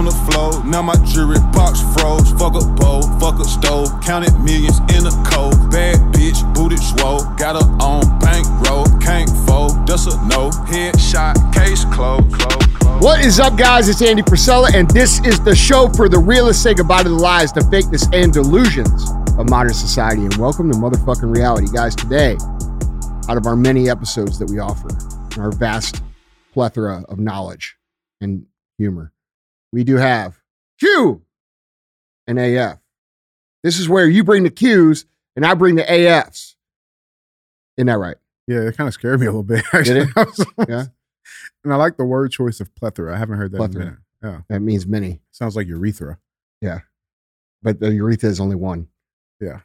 on the floor. Now my jewelry box froze. Fuck a bowl, fuck a stove. Counted millions in a cold. Bad bitch, booty swole. Got her on bankroll. Can't fold, that's a no. Headshot, case closed. Close, close. What is up, guys? It's Andy Frisella, and this is the show for the realists. Say goodbye to the lies, the fakeness, and delusions of modern society. And welcome to motherfucking reality, guys. Today, out of our many episodes that we offer, our vast plethora of knowledge and humor, we do have Q and AF. This is where you bring the Qs and I bring the AFs. Isn't that right? Yeah, it kind of scared me a little bit. Did it? Actually. Yeah. And I like the word choice of plethora. I haven't heard that Plethora. in a minute. Yeah. That means many, Sounds like urethra. Yeah. But the urethra is only one. Yeah.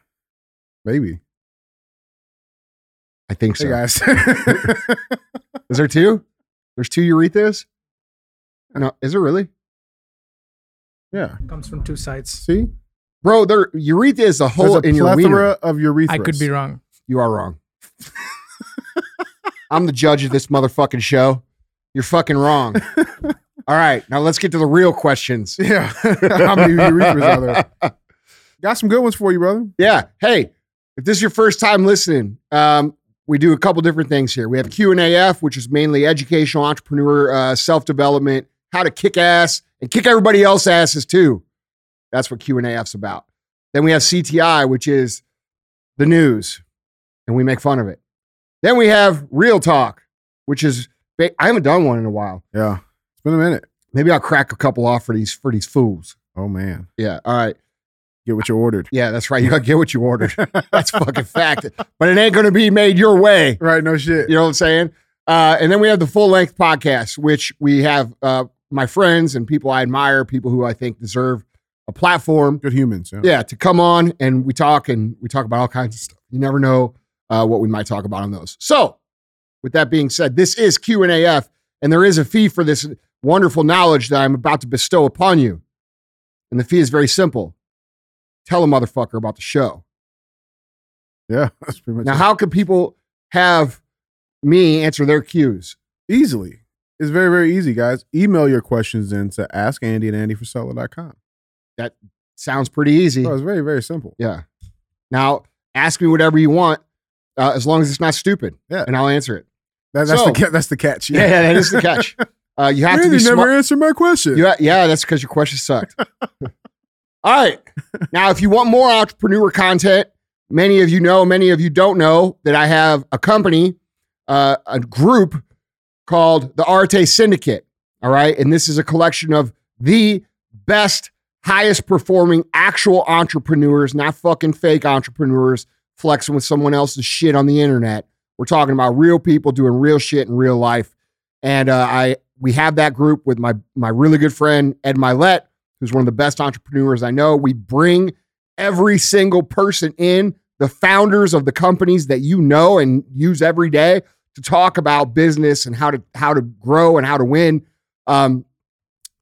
Maybe. I think Hey so. guys. Is there two? There's two urethras? No, is there really? Yeah. comes from two sides. See? Bro, there urethra is a There's hole a in your plethora of urethras. I could be wrong. You are wrong. I'm the judge of this motherfucking show. You're fucking wrong. All right, now let's get to the real questions. Yeah. How many urethras are there? Got some good ones for you, brother. Yeah. Hey, if this is your first time listening, um, we do a couple different things here. We have Q and AF, which is mainly educational, entrepreneur, uh, self development, how to kick ass and kick everybody else asses too. That's what Q and AF's about. Then we have CTI, which is the news, and we make fun of it. Then we have Real Talk, which is I haven't done one in a while. Yeah. It's been a minute. Maybe I'll crack a couple off for these for these fools. Oh man. Yeah. All right. Get what you ordered. Yeah, that's right. You gotta get what you ordered. That's fucking fact. But it ain't gonna be made your way. Right, no shit. You know what I'm saying? Uh, and then we have the full length podcast, which we have uh, my friends and people I admire, people who I think deserve a platform. Good humans. Yeah. Yeah, to come on and we talk and we talk about all kinds of stuff. You never know uh, what we might talk about on those. So, with that being said, this is Q and AF, and there is a fee for this wonderful knowledge that I'm about to bestow upon you. And the fee is very simple. Tell a motherfucker about the show. Yeah. That's pretty much Now, it. how can people have me answer their cues? easily. It's very, very easy, guys. Email your questions in to askandy at andyfrisella.com. Sounds pretty easy. So it's very, very simple. Yeah. Now, ask me whatever you want, uh, as long as it's not stupid, Yeah. and I'll answer it. That, that's So- the that's the catch. Yeah, yeah, that is the catch. Uh, you have to Andy be never smart. answered my question. You ha- yeah, that's because your question sucked. All right. Now, if you want more entrepreneur content, many of you know, many of you don't know that I have a company, uh, a group called the Arete Syndicate. All right. And this is a collection of the best, highest performing actual entrepreneurs, not fucking fake entrepreneurs flexing with someone else's shit on the internet. We're talking about real people doing real shit in real life. And uh, I we have that group with my my really good friend Ed Mylett, who's one of the best entrepreneurs I know. We bring every single person in, the founders of the companies that you know and use every day to talk about business and how to how to grow and how to win. Um,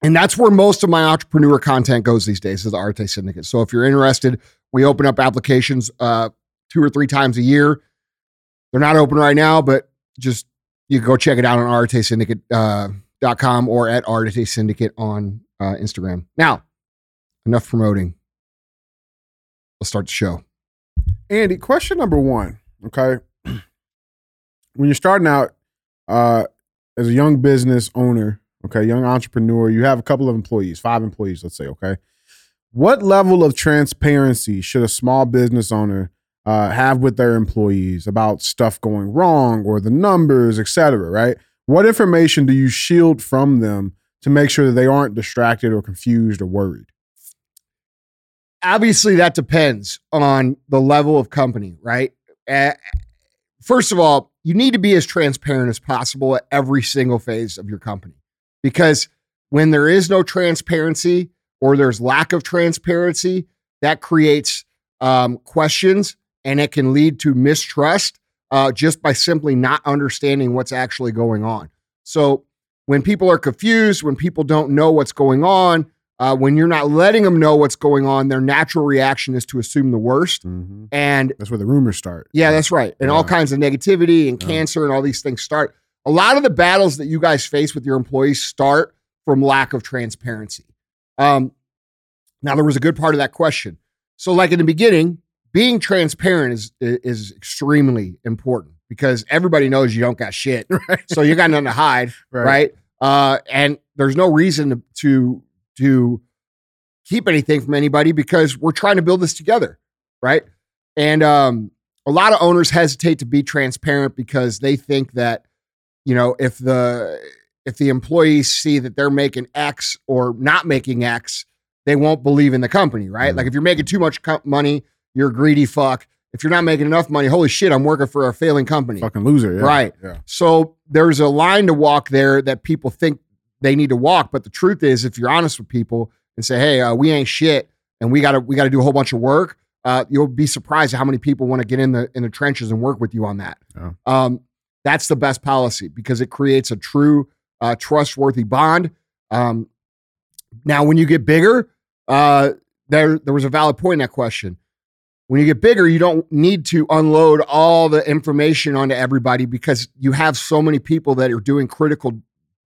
and that's where most of my entrepreneur content goes these days is the Arete Syndicate. So if you're interested, we open up applications uh, two or three times a year. They're not open right now, but just you can go check it out on aretesyndicate.com uh, .com or at Arete Syndicate on uh, Instagram. Now, enough promoting. Let's start the show. Andy, question number one. Okay. When you're starting out uh, as a young business owner, okay, young entrepreneur, you have a couple of employees, five employees, let's say, okay. What level of transparency should a small business owner uh, have with their employees about stuff going wrong or the numbers, et cetera, right? What information do you shield from them to make sure that they aren't distracted or confused or worried? Obviously, that depends on the level of company, right? First of all, you need to be as transparent as possible at every single phase of your company because when there is no transparency or there's lack of transparency, that creates um, questions and it can lead to mistrust uh, just by simply not understanding what's actually going on. So when people are confused, when people don't know what's going on, uh, when you're not letting them know what's going on, their natural reaction is to assume the worst. Mm-hmm. And That's where the rumors start. yeah, that's right. And all kinds of negativity and Yeah. cancer and all these things start. A lot of the battles that you guys face with your employees start from lack of transparency. Um, now there was a good part of that question. So, like in the beginning, being transparent is is extremely important because everybody knows you don't got shit, Right. so you got nothing to hide, Right. right? Uh, and there's no reason to, to to keep anything from anybody because we're trying to build this together, right? And um, a lot of owners hesitate to be transparent because they think that you know if the if the employees see that they're making X or not making X, they won't believe in the company, right? Mhm. Like if you're making too much co- money, you're a greedy fuck. If you're not making enough money, holy shit, I'm working for a failing company. Fucking loser. Yeah. Right. Yeah. So there's a line to walk there that people think they need to walk, but the truth is, if you're honest with people and say, "Hey, uh, we ain't shit, and we gotta we gotta do a whole bunch of work," uh, you'll be surprised at how many people want to get in the in the trenches and work with you on that. Yeah. Um, that's the best policy because it creates a true uh, trustworthy bond. Um, now, when you get bigger, uh, there there was a valid point in that question. When you get bigger, you don't need to unload all the information onto everybody because you have so many people that are doing critical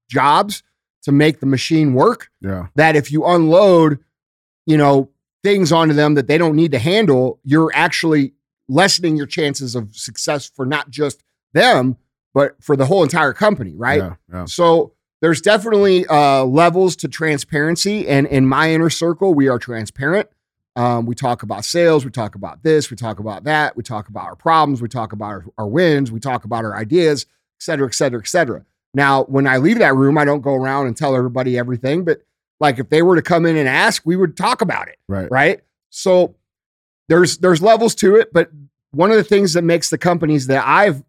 jobs to make the machine work Yeah. that if you unload, you know, things onto them that they don't need to handle, you're actually lessening your chances of success for not just them, but for the whole entire company, right? Yeah. yeah. So there's definitely uh, levels to transparency, and in my inner circle, we are transparent. Um, we talk about sales, we talk about this, we talk about that, we talk about our problems, we talk about our, our wins, we talk about our ideas, et cetera, et cetera, et cetera. Now, when I leave that room, I don't go around and tell everybody everything, but like if they were to come in and ask, we would talk about it Right. right? So there's there's levels to it, but one of the things that makes the companies that I've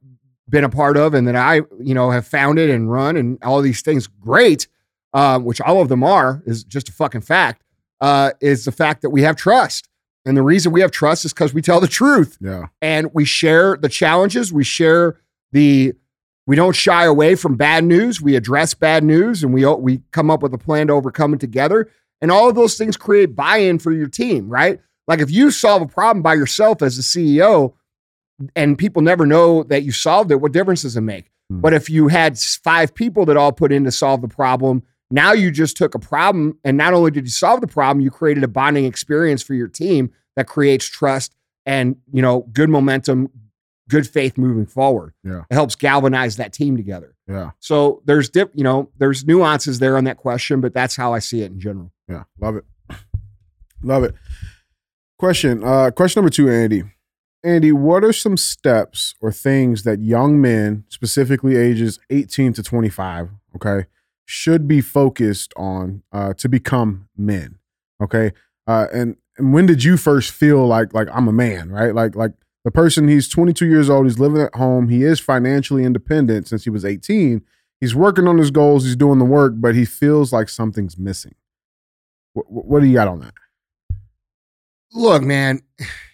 been a part of and that I you know have founded and run and all these things great, um, which all of them are, is just a fucking fact. Uh, is the fact that we have trust, and the reason we have trust is because we tell the truth Yeah. and we share the challenges. We share the we don't shy away from bad news. We address bad news, and we we come up with a plan to overcome it together. And all of those things create buy-in for your team, right? Like if you solve a problem by yourself as a CEO, and people never know that you solved it, what difference does it make? Hmm. But if you had five people that all put in to solve the problem, now you just took a problem, and not only did you solve the problem, you created a bonding experience for your team that creates trust and you know good momentum, good faith moving forward. Yeah. It helps galvanize that team together. Yeah. So there's dip, you know, there's nuances there on that question, but that's how I see it in general. Yeah. Love it. Love it. Question. Uh, question number two, Andy. Andy, what are some steps or things that young men, specifically ages 18 to 25, okay, should be focused on uh, to become men? Okay. Uh, and, and when did you first feel like like I'm a man, right? Like like the person he's 22 years old, he's living at home, he is financially independent since he was 18. He's working on his goals, he's doing the work, but he feels like something's missing. What, what do you got on that? Look, man,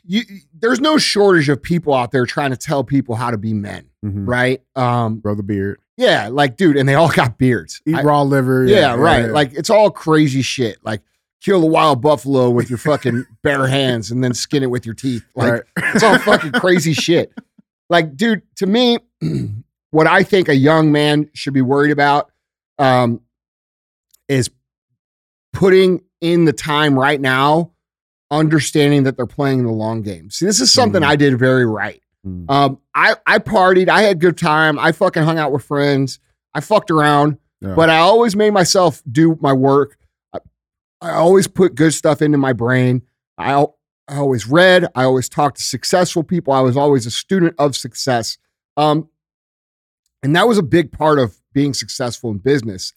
you there's no shortage of people out there trying to tell people how to be men, Mhm. right? Um, Grow the beard, yeah, like dude, and they all got beards. eat I- raw liver. yeah, right. yeah. Like it's all crazy shit. Like kill a wild buffalo with your fucking bare hands and then skin it with your teeth. Like right. it's all fucking crazy shit. Like, dude, to me, what I think a young man should be worried about um, is putting in the time right now, understanding that they're playing the long game. See, this is something Mhm. I did very right. Mm. Um, I I partied, I had good time, I fucking hung out with friends, I fucked around, Yeah. but I always made myself do my work. I, always put good stuff into my brain. I I always read. I always talked to successful people. I was always a student of success. Um, and that was a big part of being successful in business.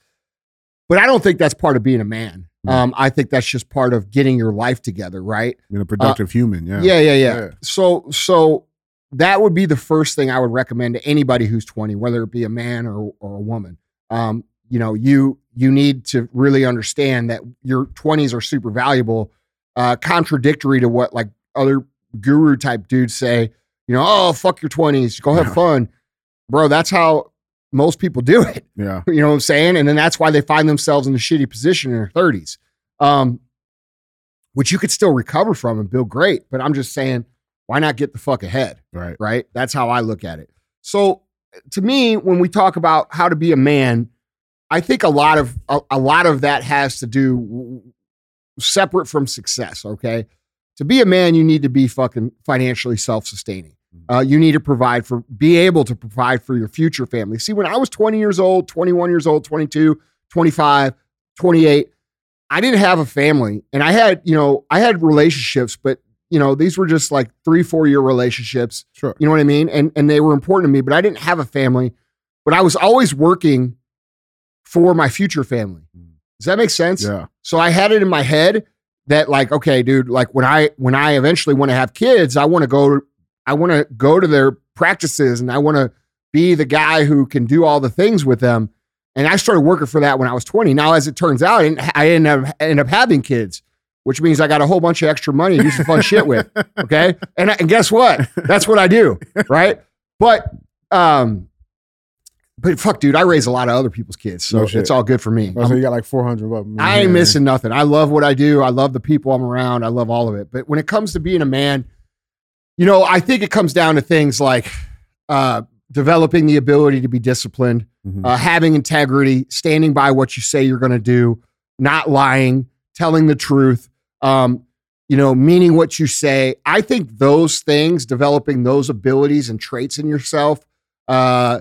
But I don't think that's part of being a man. Um, I think that's just part of getting your life together, right? Being a productive human. Yeah. Yeah, yeah, yeah. Yeah. So, so that would be the first thing I would recommend to anybody who's 20, whether it be a man or, or a woman. Um, you know, you you need to really understand that your 20s are super valuable, uh, contradictory to what like other guru type dudes say, you know, oh fuck your 20s, go have Yeah. fun. Bro, that's how most people do it. Yeah. You know what I'm saying? And then that's why they find themselves in a shitty position in their 30s, um, which you could still recover from and build great. But I'm just saying, why not get the fuck ahead? Right. Right? That's how I look at it. So to me, when we talk about how to be a man, I think a lot of a, a lot of that has to do separate from success. Okay, to be a man, you need to be fucking financially self-sustaining. Uh, you need to provide for, be able to provide for your future family. See, when I was 20 years old, 21 years old, 22, 25, 28, I didn't have a family, and I had, you know, I had relationships, but you know, these were just like three, four year relationships. Sure. You know what I mean? And and they were important to me, but I didn't have a family. But I was always working for my future family. Does that make sense? Yeah. So I had it in my head that like, okay, dude, like when I when I eventually want to have kids, I want to go I want to go to their practices and I want to be the guy who can do all the things with them. And I started working for that when I was 20. Now, as it turns out, I didn't, I didn't have, end up having kids, which means I got a whole bunch of extra money to do some fun shit with. Okay. And, I- and guess what? That's what I do. Right. But, um, but fuck, dude, I raise a lot of other people's kids. So No shit. it's all good for me. Oh, so you got like 400 of them. I ain't missing nothing. I love what I do. I love the people I'm around. I love all of it. But when it comes to being a man, you know, I think it comes down to things like uh, developing the ability to be disciplined, Mhm. uh, having integrity, standing by what you say you're going to do, not lying, telling the truth, um, you know, meaning what you say. I think those things, developing those abilities and traits in yourself, uh,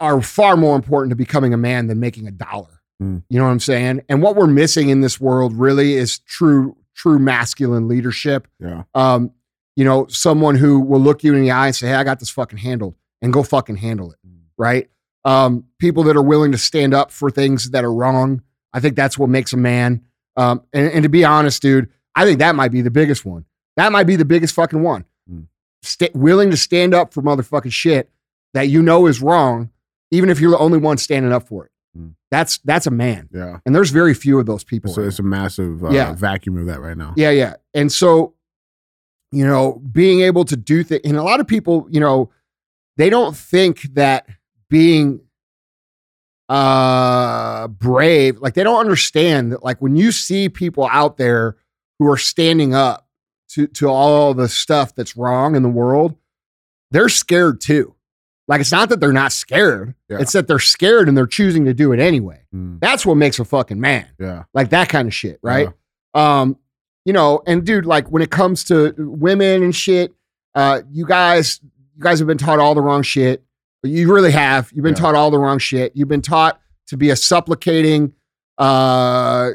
are far more important to becoming a man than making a dollar. Mm. You know what I'm saying? And what we're missing in this world really is true, true masculine leadership yeah. um, you know, someone who will look you in the eye and say, Hey, I got this fucking handled and go fucking handle it. Right. Um, people that are willing to stand up for things that are wrong. I think that's what makes a man. Um, and, and to be honest, dude, I think that might be the biggest one. That might be the biggest fucking one. Mm. Sta- willing to stand up for motherfucking shit that you know is wrong, even if you're the only one standing up for it. Mm. That's that's a man. Yeah. And there's very few of those people. So right it's a massive uh, Yeah. vacuum of that right now. yeah, yeah. And so, you know, being able to do things, and a lot of people, you know, they don't think that being uh brave, like they don't understand that like when you see people out there who are standing up to to all the stuff that's wrong in the world, they're scared too. Like it's not that they're not scared, Yeah. it's that they're scared and they're choosing to do it anyway. Mm. That's what makes a fucking man Yeah. like that kind of shit, right? Um, you know, and dude, like when it comes to women and shit, uh, you guys, you guys have been taught all the wrong shit. You really have. You've been Yeah. taught all the wrong shit. You've been taught to be a supplicating, uh,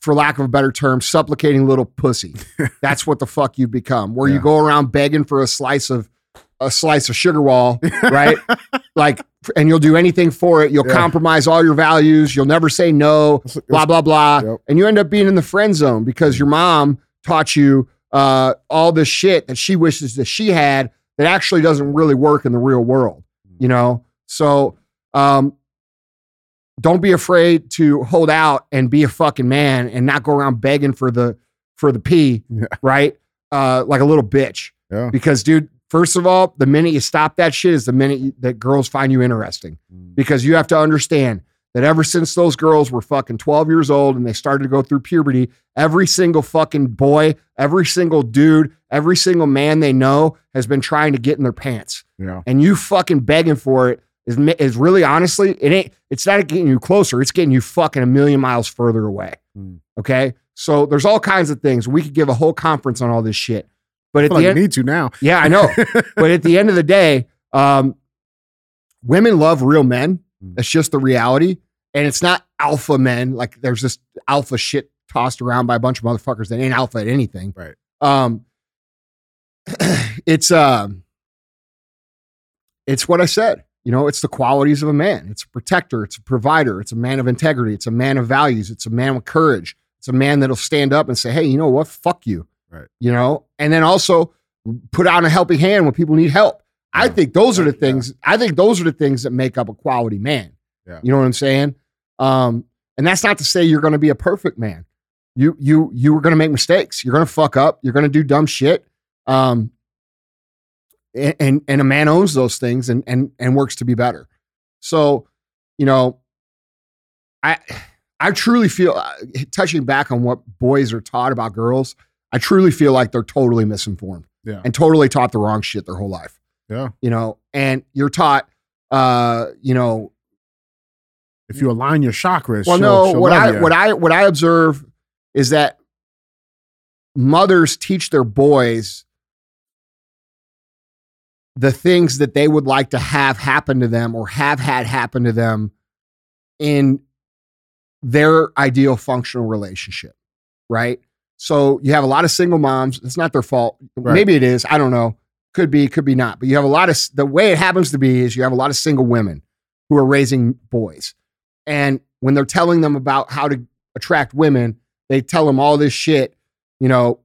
for lack of a better term, supplicating little pussy. That's what the fuck you've become. Where you go around begging for a slice of a slice of sugar wall, right? like, and you'll do anything for it. You'll Yeah. compromise all your values. You'll never say no It's- blah blah blah Yep. and you end up being in the friend zone because your mom taught you uh, all this shit that she wishes that she had that actually doesn't really work in the real world you know so um, don't be afraid to hold out and be a fucking man and not go around begging for the for the pee Yeah. right uh, like a little bitch Yeah. because dude first of all the minute you stop that shit is the minute you, that girls find you interesting Mm. because you have to understand that ever since those girls were fucking 12 years old and they started to go through puberty, every single fucking boy, every single dude, every single man they know has been trying to get in their pants. Yeah. And you fucking begging for it is, is really honestly, it ain't, it's not getting you closer. It's getting you fucking a million miles further away. Mm. Okay. So there's all kinds of things. We could give a whole conference on all this shit. But at the like end, you need to now. yeah, I know. but at the end of the day, um, women love real men. Mm. That's just the reality. And it's not alpha men. Like there's this alpha shit tossed around by a bunch of motherfuckers that ain't alpha at anything. Right. Um, it's um, it's what I said. You know, it's the qualities of a man. It's a protector. It's a provider. It's a man of integrity. It's a man of values. It's a man with courage. It's a man that'll stand up and say, "Hey, you know what? Fuck you." Right. You know, and then also put out a helping hand when people need help. I think those are the Yeah. things. I think those are the things that make up a quality man. Yeah. You know what I'm saying? Um, and that's not to say you're going to be a perfect man. You you you are going to make mistakes. You're going to fuck up. You're going to do dumb shit. Um, and, and and a man owns those things and and and works to be better. So, you know, I I truly feel uh, touching back on what boys are taught about girls. I truly feel like they're totally misinformed Yeah. and totally taught the wrong shit their whole life Yeah. you know, and you're taught, uh, you know, If you align your chakras, Well, she'll- no. she'll What I what I what I observe is that mothers teach their boys the things that they would like to have happen to them or have had happen to them in their ideal functional relationship, right? So you have a lot of single moms. It's not their fault. Right. Maybe it is. I don't know. Could be, could be not. But you have a lot of the way it happens to be is you have a lot of single women who are raising boys. And when they're telling them about how to attract women, they tell them all this shit, you know,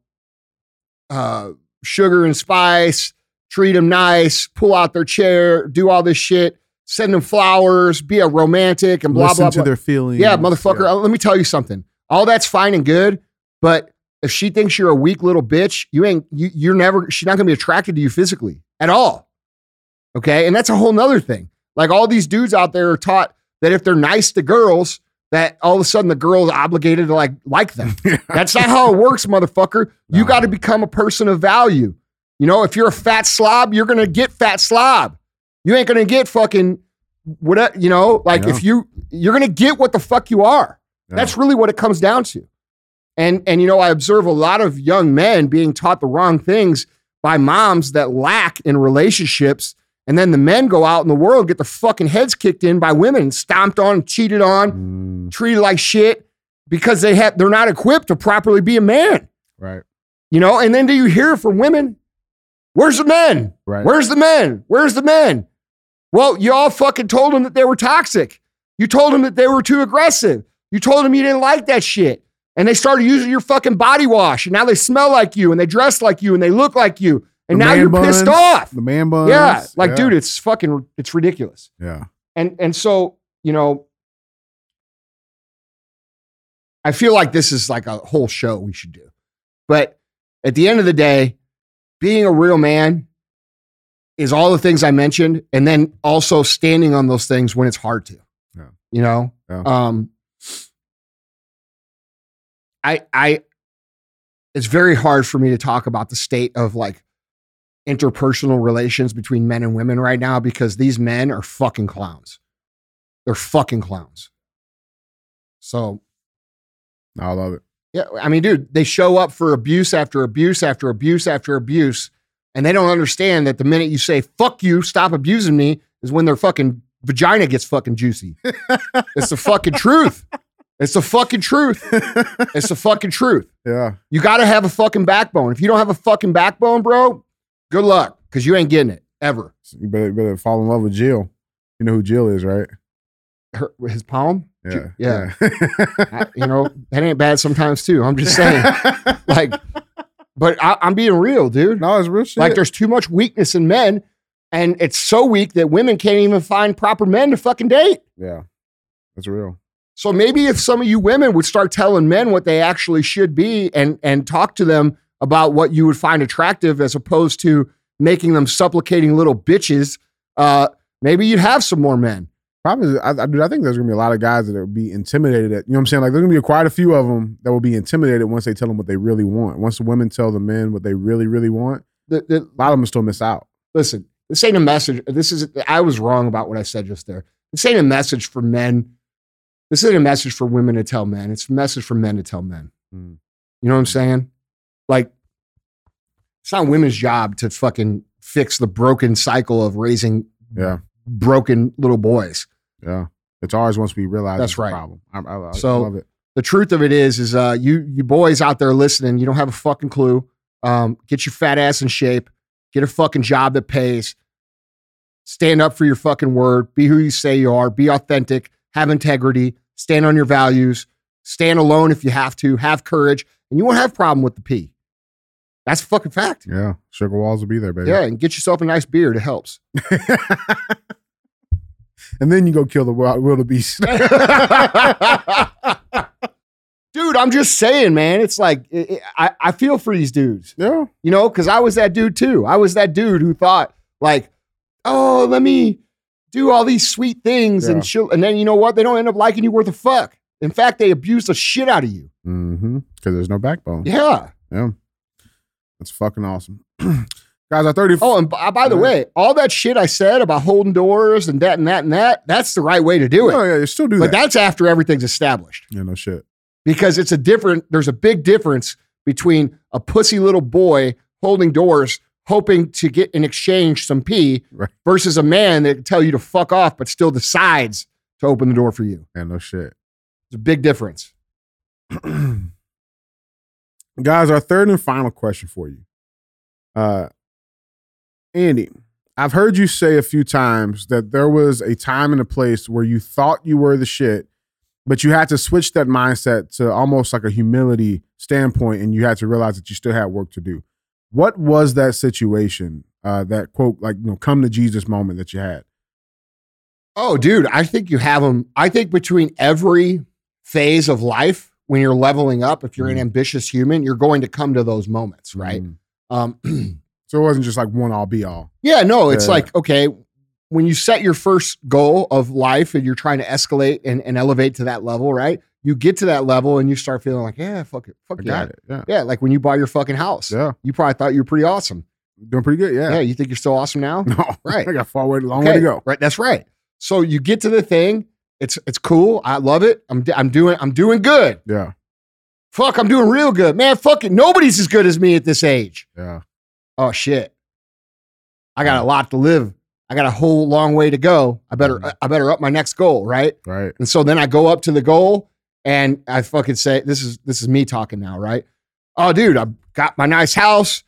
uh, sugar and spice, treat them nice, pull out their chair, do all this shit, send them flowers, be a romantic and blah, Listen blah, to blah. their feelings. Yeah, motherfucker. uh, Let me tell you something. All that's fine and good, but if she thinks you're a weak little bitch, you ain't you, you're never she's not gonna be attracted to you physically at all. Okay. And that's a whole nother thing. Like all these dudes out there are taught that if they're nice to girls, that all of a sudden the girl's obligated to like like them. That's not how it works, motherfucker. You No. got to become a person of value. You know, if you're a fat slob, you're gonna get fat slob. You ain't gonna get fucking what you know, like if you you're gonna get what the fuck you are. Yeah. That's really what it comes down to. And and you know, I observe a lot of young men being taught the wrong things by moms that lack in relationships. And then the men go out in the world, get their fucking heads kicked in by women, stomped on, cheated on, Mm, treated like shit because they have they're not equipped to properly be a man. right. You know, and then do you hear from women? Where's the men? Right. Where's the men? Where's the men? Well, you all fucking told them that they were toxic. You told them that they were too aggressive. You told them you didn't like that shit. And they started using your fucking body wash. And now they smell like you and they dress like you and they look like you. And The now you're pissed off. The man buns. Yeah. Like, dude, it's fucking, it's ridiculous. Yeah. And and so, you know, I feel like this is like a whole show we should do. But at the end of the day, being a real man is all the things I mentioned, and then also standing on those things when it's hard to. Yeah. You know? Yeah. Um I I it's very hard for me to talk about the state of like interpersonal relations between men and women right now because these men are fucking clowns. They're fucking clowns. So, I love it. yeah, I mean, dude, they show up for abuse after abuse after abuse after abuse, and they don't understand that the minute you say, fuck you, stop abusing me, is when their fucking vagina gets fucking juicy. it's the fucking truth. It's the fucking truth. It's the fucking truth. Yeah. You got to have a fucking backbone. If you don't have a fucking backbone, bro, good luck because you ain't getting it ever. You better, better fall in love with Jill. You know who Jill is, right? Her, his palm, Yeah. Yeah. I- you know, that ain't bad sometimes too. I'm just saying, like, but I, I'm being real, dude. no, it's real shit. Like, there's too much weakness in men, and it's so weak that women can't even find proper men to fucking date. yeah. That's real. So maybe if some of you women would start telling men what they actually should be and and talk to them about what you would find attractive as opposed to making them supplicating little bitches, uh, maybe you'd have some more men. Probably, I, I, dude, I think there's gonna be a lot of guys that will be intimidated. At you know what I'm saying? Like there's gonna be quite a few of them that will be intimidated once they tell them what they really want. Once the women tell the men what they really, really want, The, the, a lot of them still miss out. listen, this ain't a message. This is I was wrong about what I said just there. This ain't a message for men. This isn't a message for women to tell men. It's a message for men to tell men. Mm. You know what I'm saying? Like, it's not women's job to fucking fix the broken cycle of raising Yeah, broken little boys. yeah. It's ours once we realize That's right. problem. I, I, I So- love it. The truth of it is, is uh, you you boys out there listening, you don't have a fucking clue. Um, get your fat ass in shape. Get a fucking job that pays. Stand up for your fucking word. Be who you say you are. Be authentic. Have integrity. Stand on your values. Stand alone if you have to. Have courage, and you won't have a problem with the P. That's a fucking fact. Yeah, sugar walls will be there, baby. Yeah, and get yourself a nice beard. It helps. and then you go kill the wild wildebeest. Dude, I'm just saying, man. It's like it- it- I, I feel for these dudes. yeah, you know, because I was that dude too. I was that dude who thought, like, oh, let me do all these sweet things, Yeah. and she'll, and then you know what? They don't end up liking you worth a fuck. In fact, they abuse the shit out of you. mm-hmm. Because there's no backbone. Yeah. Yeah. That's fucking awesome. Guys are 30. Oh, and by, by the Yeah. way, all that shit I said about holding doors and that and that and that, that's the right way to do it. Oh, yeah, you still do but that. that's after everything's established yeah, no shit. because it's a different, there's a big difference between a pussy little boy holding doors, hoping to get in exchange some pee Right. versus a man that can tell you to fuck off, but still decides to open the door for you. Yeah, no shit. It's a big difference. Guys, our third and final question for you. Uh Andy, I've heard you say a few times that there was a time and a place where you thought you were the shit, but you had to switch that mindset to almost like a humility standpoint and you had to realize that you still had work to do. What was that situation? Uh that quote like you know come to Jesus moment that you had? Oh, dude, I think you have them. I think between every phase of life, when you're leveling up, if you're an Mhm. ambitious human, you're going to come to those moments, right? Mm. Um, So it wasn't just like one all be all. yeah, no, it's Yeah. like, okay, when you set your first goal of life and you're trying to escalate and, and elevate to that level, right? You get to that level and you start feeling like, yeah, fuck it, fuck I yeah. it. Yeah. Yeah, like when you buy your fucking house, Yeah. you probably thought you were pretty awesome. Doing pretty good. Yeah, Yeah. you think you're still awesome now? No. Right. I got far way long way to go. Right, that's right. So you get to the thing, it's it's cool. I love it. I'm I'm doing I'm doing good. Yeah. Fuck, I'm doing real good. Man, fuck it. Nobody's as good as me at this age. Yeah. Oh shit. I got a lot to live. I got a whole long way to go. I better Mhm. I better up my next goal, right? Right. And so then I go up to the goal and I fucking say, this is this is me talking now, right? Oh, dude, I've got my nice house.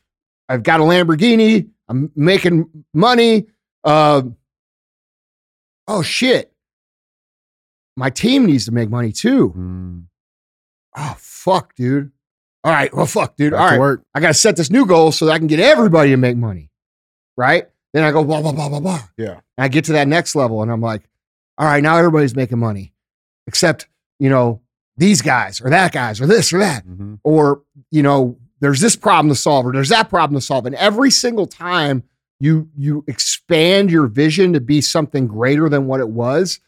I've got a Lamborghini. I'm making money. Uh, oh shit. My team needs to make money too. Mm. Oh fuck, dude. All right. Well, fuck, dude. Back All right. work. I got to set this new goal so that I can get everybody to make money. Right. Then I go blah, blah, blah, blah, blah. Yeah. And I get to that next level and I'm like, all right, now everybody's making money except, you know, these guys or that guys or this or that. Mhm. Or, you know, there's this problem to solve or there's that problem to solve. And every single time you you expand your vision to be something greater than what it was,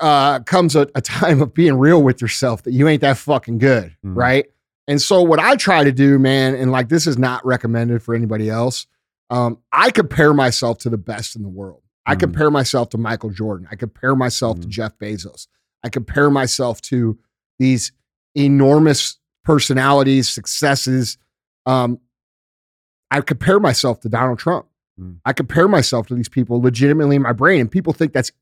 uh, comes a, a time of being real with yourself that you ain't that fucking good, Mhm. right? And so what I try to do, man, and like this is not recommended for anybody else. Um, I compare myself to the best in the world. I Mhm. compare myself to Michael Jordan. I compare myself to Mhm. Jeff Bezos. I compare myself to these enormous personalities, successes. Um, I compare myself to Donald Trump. Mm. I compare myself to these people legitimately in my brain, and people think that's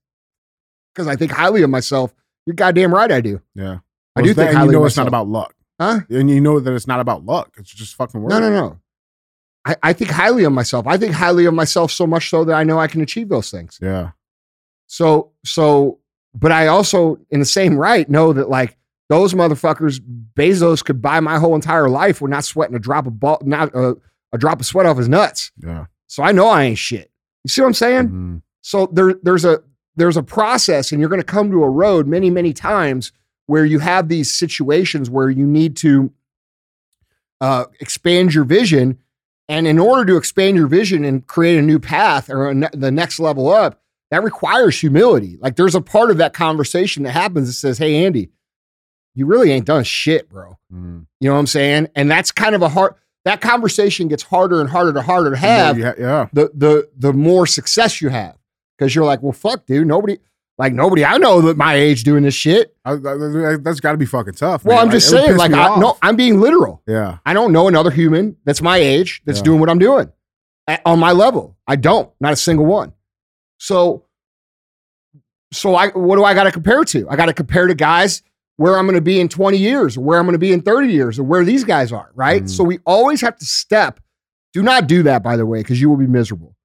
because I think highly of myself. You're goddamn right, I do. Yeah. I do that- think highly you know it's not about luck. Huh? And you know that it's not about luck. It's just fucking work. No, no, no. I, I think highly of myself. I think highly of myself so much so that I know I can achieve those things. Yeah. So, so, but I also, in the same right, know that like those motherfuckers, Bezos could buy my whole entire life. We're not sweating a drop of ball, not a, a drop of sweat off his nuts. Yeah. So I know I ain't shit. You see what I'm saying? Mhm. So there, there's a there's a process, and you're going to come to a road many, many times where you have these situations where you need to uh, expand your vision, and in order to expand your vision and create a new path or a ne- the next level up, that requires humility. Like there's a part of that conversation that happens that says, "Hey, Andy, you really ain't done shit, bro." Mhm. You know what I'm saying? And that's kind of a hard. That conversation gets harder and harder to harder to have ha- yeah. the the the more success you have because you're like, well, fuck, dude, nobody like nobody I know that my age doing this shit. I, I- that's got to be fucking tough. Well, man. I'm just would saying, like, I, no, I'm being literal. Yeah. I don't know another human that's my age that's Yeah. doing what I'm doing at- on my level. I don't, not a single one. So, so I what do I got to compare to? I got to compare to guys where I'm going to be in 20 years, or where I'm going to be in 30 years, or where these guys are. Right. Mhm. So we always have to step. Do not do that, by the way, because you will be miserable.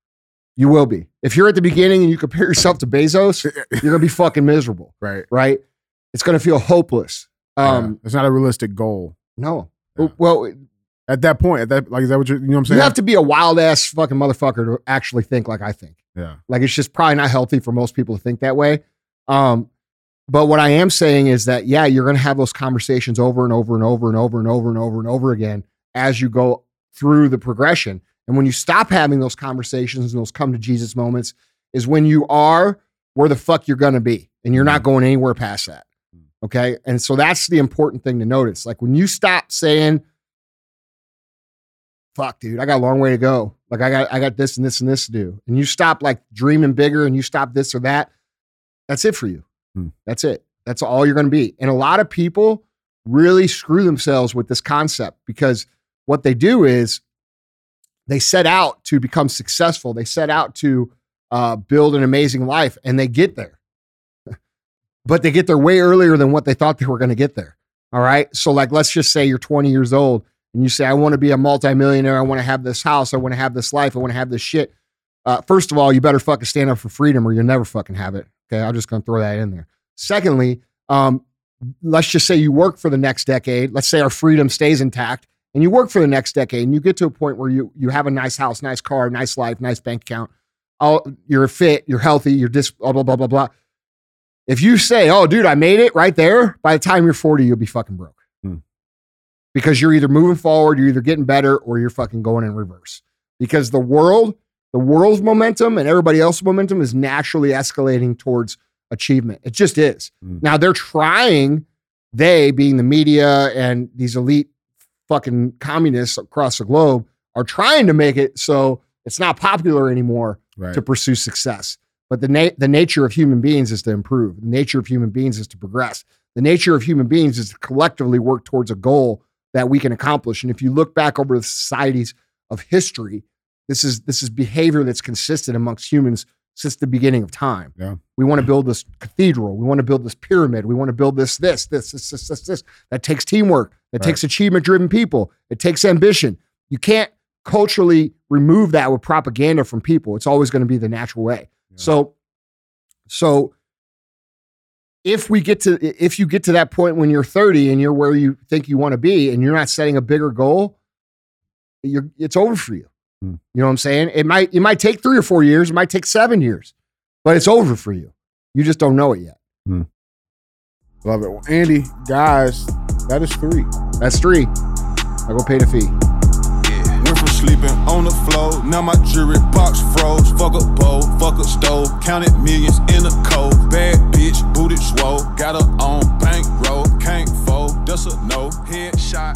You will be. If you're at the beginning and you compare yourself to Bezos, you're going to be fucking miserable. Right. Right. It's going to feel hopeless. Um, yeah. It's not a realistic goal no. Yeah. Well, at that point. At that, like, is that what you're, you know what I'm saying? you have to be a wild ass fucking motherfucker to actually think like I think. yeah. Like it's just probably not healthy for most people to think that way. Um, but what I am saying is that yeah, you're going to have those conversations over and over and over and over and over and over and over again as you go through the progression. And when you stop having those conversations and those come to Jesus moments, is when you are where the fuck you're going to be, and you're not going anywhere past that. Okay, and so that's the important thing to notice. Like when you stop saying fuck, dude, I got a long way to go. Like I got I got this and this and this to do. And you stop like dreaming bigger and you stop this or that, that's it for you. Hmm. That's it. That's all you're going to be. And a lot of people really screw themselves with this concept because what they do is they set out to become successful. They set out to uh, build an amazing life and they get there. but they get there way earlier than what they thought they were going to get there. All right. So, like, let's just say you're 20 years old and you say, I want to be a multimillionaire. I want to have this house. I want to have this life. I want to have this shit. Uh, first of all, you better fucking stand up for freedom or you'll never fucking have it. Okay. I'm just going to throw that in there. Secondly, um, let's just say you work for the next decade. Let's say our freedom stays intact and you work for the next decade and you get to a point where you, you have a nice house, nice car, nice life, nice bank account. All, you're fit, you're healthy, you're dis, blah, blah, blah, blah, blah. If you say, oh, dude, I made it right there, by the time you're 40, you'll be fucking broke. Because you're either moving forward, you're either getting better, or you're fucking going in reverse. Because the world, the world's momentum and everybody else's momentum is naturally escalating towards achievement. It just is. Hmm. Now they're trying, they being the media and these elite fucking communists across the globe are trying to make it so it's not popular anymore Right. to pursue success. But the na- the nature of human beings is to improve. The nature of human beings is to progress. The nature of human beings is to collectively work towards a goal that we can accomplish. And if you look back over the societies of history, this is this is behavior that's consistent amongst humans since the beginning of time. Yeah. We want to build this cathedral. We want to build this pyramid. We want to build this, this, this, this, this, this, this. That takes teamwork. That Right. takes achievement driven people. It takes ambition. You can't culturally remove that with propaganda from people. It's always going to be the natural way. Yeah. So, so if we get to if you get to that point when you're 30 and you're where you think you want to be and you're not setting a bigger goal, you're it's over for you. Hmm. You know what I'm saying? It might it might take three or four years, it might take seven years, but it's over for you. You just don't know it yet. Love it. Well, Andy, guys, that is three. That's three. I go pay the fee. Went from sleeping on the floor, now my jewelry box froze. Fuck a bowl, fuck a stove, counted millions in the cold. Bad bitch, booted swole, got her on bankroll, can't fold, that's a no. Headshot,